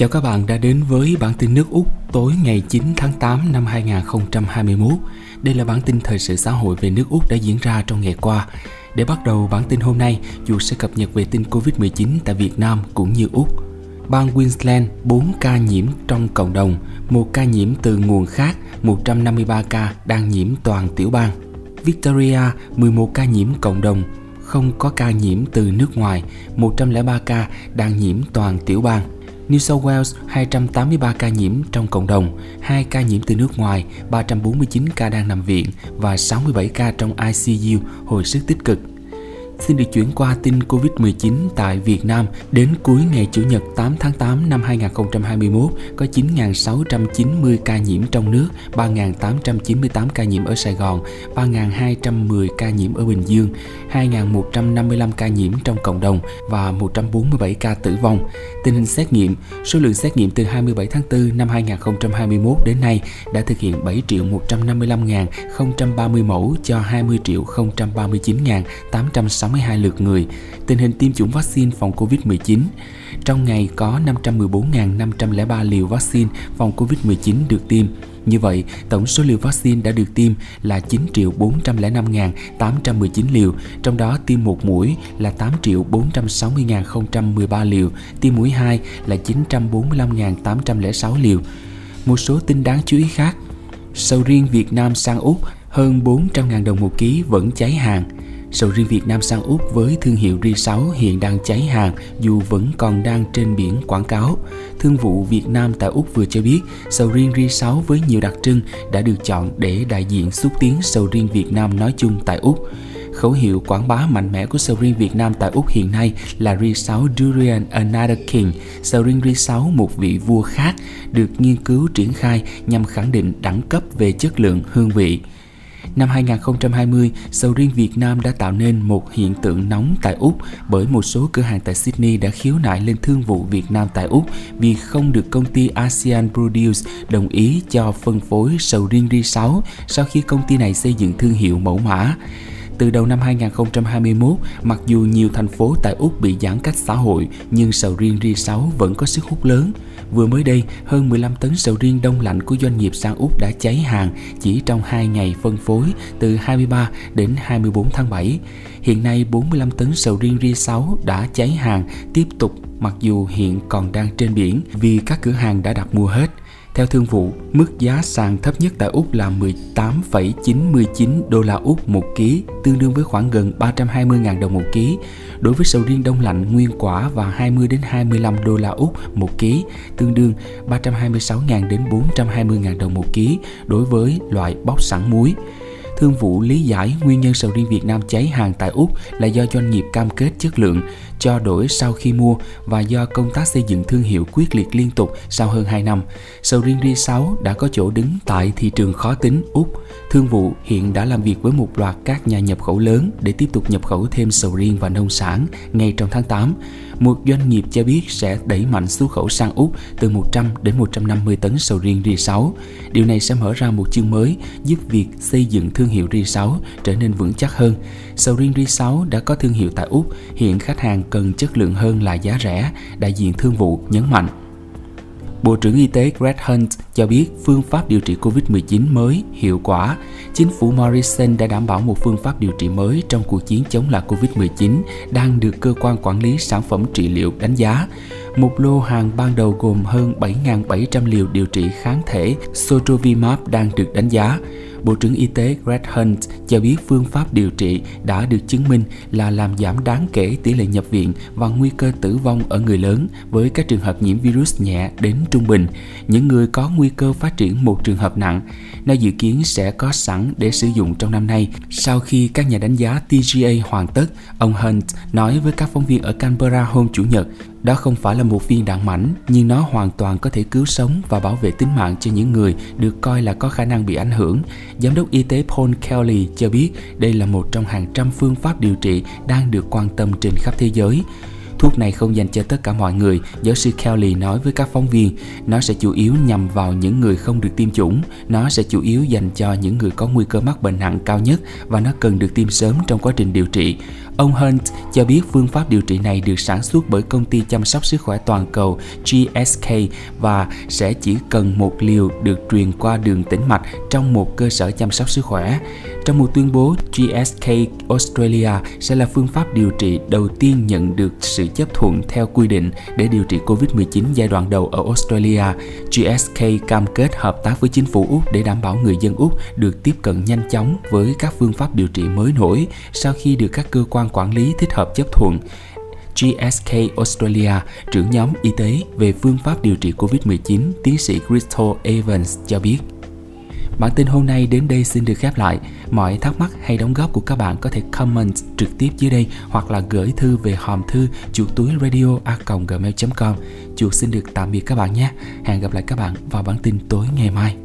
Chào các bạn đã đến với bản tin nước Úc tối ngày 9 tháng 8 năm 2021. Đây là bản tin thời sự xã hội về nước Úc đã diễn ra trong ngày qua. Để bắt đầu bản tin hôm nay, dù sẽ cập nhật về tin Covid-19 tại Việt Nam cũng như Úc. Bang Queensland 4 ca nhiễm trong cộng đồng, 1 ca nhiễm từ nguồn khác, 153 ca đang nhiễm toàn tiểu bang. Victoria 11 ca nhiễm cộng đồng, không có ca nhiễm từ nước ngoài, 103 ca đang nhiễm toàn tiểu bang. New South Wales 283 ca nhiễm trong cộng đồng, 2 ca nhiễm từ nước ngoài, 349 ca đang nằm viện và 67 ca trong ICU hồi sức tích cực. Xin được chuyển qua tin Covid-19 tại Việt Nam. Đến cuối ngày Chủ nhật 8 tháng 8 năm 2021, có 9.690 ca nhiễm trong nước, 3.898 ca nhiễm ở Sài Gòn, 3.210 ca nhiễm ở Bình Dương, 2.155 ca nhiễm trong cộng đồng và 147 ca tử vong. Tình hình xét nghiệm, số lượng xét nghiệm từ 27 tháng 4 năm 2021 đến nay đã thực hiện 7.155.030 mẫu cho 20 039.860 62 lượt người, tình hình tiêm chủng vaccine phòng COVID-19. Trong ngày có 514.503 liều vaccine phòng COVID-19 được tiêm. Như vậy, tổng số liều vaccine đã được tiêm là 9.405.819 liều, trong đó tiêm một mũi là 8.460.013 liều, tiêm mũi 2 là 945.806 liều. Một số tin đáng chú ý khác, sầu riêng Việt Nam sang Úc hơn 400.000 đồng một ký vẫn cháy hàng. Sầu riêng Việt Nam sang Úc với thương hiệu Ri6 hiện đang cháy hàng dù vẫn còn đang trên biển quảng cáo. Thương vụ Việt Nam tại Úc vừa cho biết sầu riêng Ri6 với nhiều đặc trưng đã được chọn để đại diện xúc tiến sầu riêng Việt Nam nói chung tại Úc. Khẩu hiệu quảng bá mạnh mẽ của sầu riêng Việt Nam tại Úc hiện nay là Ri6 Durian Another King, sầu riêng Ri6 một vị vua khác, được nghiên cứu triển khai nhằm khẳng định đẳng cấp về chất lượng hương vị. Năm 2020, sầu riêng Việt Nam đã tạo nên một hiện tượng nóng tại Úc bởi một số cửa hàng tại Sydney đã khiếu nại lên thương vụ Việt Nam tại Úc vì không được công ty ASEAN Produce đồng ý cho phân phối sầu riêng Ri6 sau khi công ty này xây dựng thương hiệu mẫu mã. Từ đầu năm 2021, mặc dù nhiều thành phố tại Úc bị giãn cách xã hội, nhưng sầu riêng Ri6 vẫn có sức hút lớn. Vừa mới đây, hơn 15 tấn sầu riêng đông lạnh của doanh nghiệp sang Úc đã cháy hàng chỉ trong 2 ngày phân phối từ 23 đến 24 tháng 7. Hiện nay 45 tấn sầu riêng Ri6 đã cháy hàng tiếp tục mặc dù hiện còn đang trên biển vì các cửa hàng đã đặt mua hết. Theo thương vụ, mức giá sàn thấp nhất tại Úc là 18,99 đô la Úc một ký, tương đương với khoảng gần 320.000 đồng một ký. Đối với sầu riêng đông lạnh nguyên quả và 20 đến 25 đô la Úc một ký, tương đương 326.000 đến 420.000 đồng một ký đối với loại bóc sẵn muối. Thương vụ lý giải nguyên nhân sầu riêng Việt Nam cháy hàng tại Úc là do doanh nghiệp cam kết chất lượng, cho đổi sau khi mua và do công tác xây dựng thương hiệu quyết liệt liên tục sau hơn 2 năm. Sầu riêng Ri 6 đã có chỗ đứng tại thị trường khó tính Úc. Thương vụ hiện đã làm việc với một loạt các nhà nhập khẩu lớn để tiếp tục nhập khẩu thêm sầu riêng và nông sản ngay trong tháng 8 một doanh nghiệp cho biết sẽ đẩy mạnh xuất khẩu sang Úc từ 100 đến 150 tấn sầu riêng Ri6. Điều này sẽ mở ra một chương mới giúp việc xây dựng thương hiệu Ri6 trở nên vững chắc hơn. Sầu riêng Ri6 đã có thương hiệu tại Úc, hiện khách hàng cần chất lượng hơn là giá rẻ, đại diện thương vụ nhấn mạnh. Bộ trưởng Y tế Greg Hunt cho biết phương pháp điều trị COVID-19 mới hiệu quả. Chính phủ Morrison đã đảm bảo một phương pháp điều trị mới trong cuộc chiến chống lại COVID-19 đang được cơ quan quản lý sản phẩm trị liệu đánh giá. Một lô hàng ban đầu gồm hơn 7.700 liều điều trị kháng thể Sotrovimab đang được đánh giá. Bộ trưởng Y tế Greg Hunt cho biết phương pháp điều trị đã được chứng minh là làm giảm đáng kể tỷ lệ nhập viện và nguy cơ tử vong ở người lớn với các trường hợp nhiễm virus nhẹ đến trung bình. Những người có nguy cơ phát triển một trường hợp nặng, nó dự kiến sẽ có sẵn để sử dụng trong năm nay sau khi các nhà đánh giá TGA hoàn tất. Ông Hunt nói với các phóng viên ở Canberra hôm Chủ nhật đó không phải là một viên đạn mảnh, nhưng nó hoàn toàn có thể cứu sống và bảo vệ tính mạng cho những người được coi là có khả năng bị ảnh hưởng. Giám đốc y tế Paul Kelly cho biết đây là một trong hàng trăm phương pháp điều trị đang được quan tâm trên khắp thế giới. Thuốc này không dành cho tất cả mọi người, giáo sư Kelly nói với các phóng viên. Nó sẽ chủ yếu nhằm vào những người không được tiêm chủng. Nó sẽ chủ yếu dành cho những người có nguy cơ mắc bệnh nặng cao nhất và nó cần được tiêm sớm trong quá trình điều trị. Ông Hunt cho biết phương pháp điều trị này được sản xuất bởi công ty chăm sóc sức khỏe toàn cầu GSK và sẽ chỉ cần một liều được truyền qua đường tĩnh mạch trong một cơ sở chăm sóc sức khỏe. Trong một tuyên bố, GSK Australia sẽ là phương pháp điều trị đầu tiên nhận được sự chấp thuận theo quy định để điều trị COVID-19 giai đoạn đầu ở Australia. GSK cam kết hợp tác với chính phủ Úc để đảm bảo người dân Úc được tiếp cận nhanh chóng với các phương pháp điều trị mới nổi sau khi được các cơ quan quản lý thích hợp chấp thuận. GSK Australia, trưởng nhóm y tế về phương pháp điều trị COVID-19, tiến sĩ Crystal Evans cho biết. Bản tin hôm nay đến đây xin được khép lại. Mọi thắc mắc hay đóng góp của các bạn có thể comment trực tiếp dưới đây hoặc là gửi thư về hòm thư chuột túi radio a gmail.com. Chuột xin được tạm biệt các bạn nhé. Hẹn gặp lại các bạn vào bản tin tối ngày mai.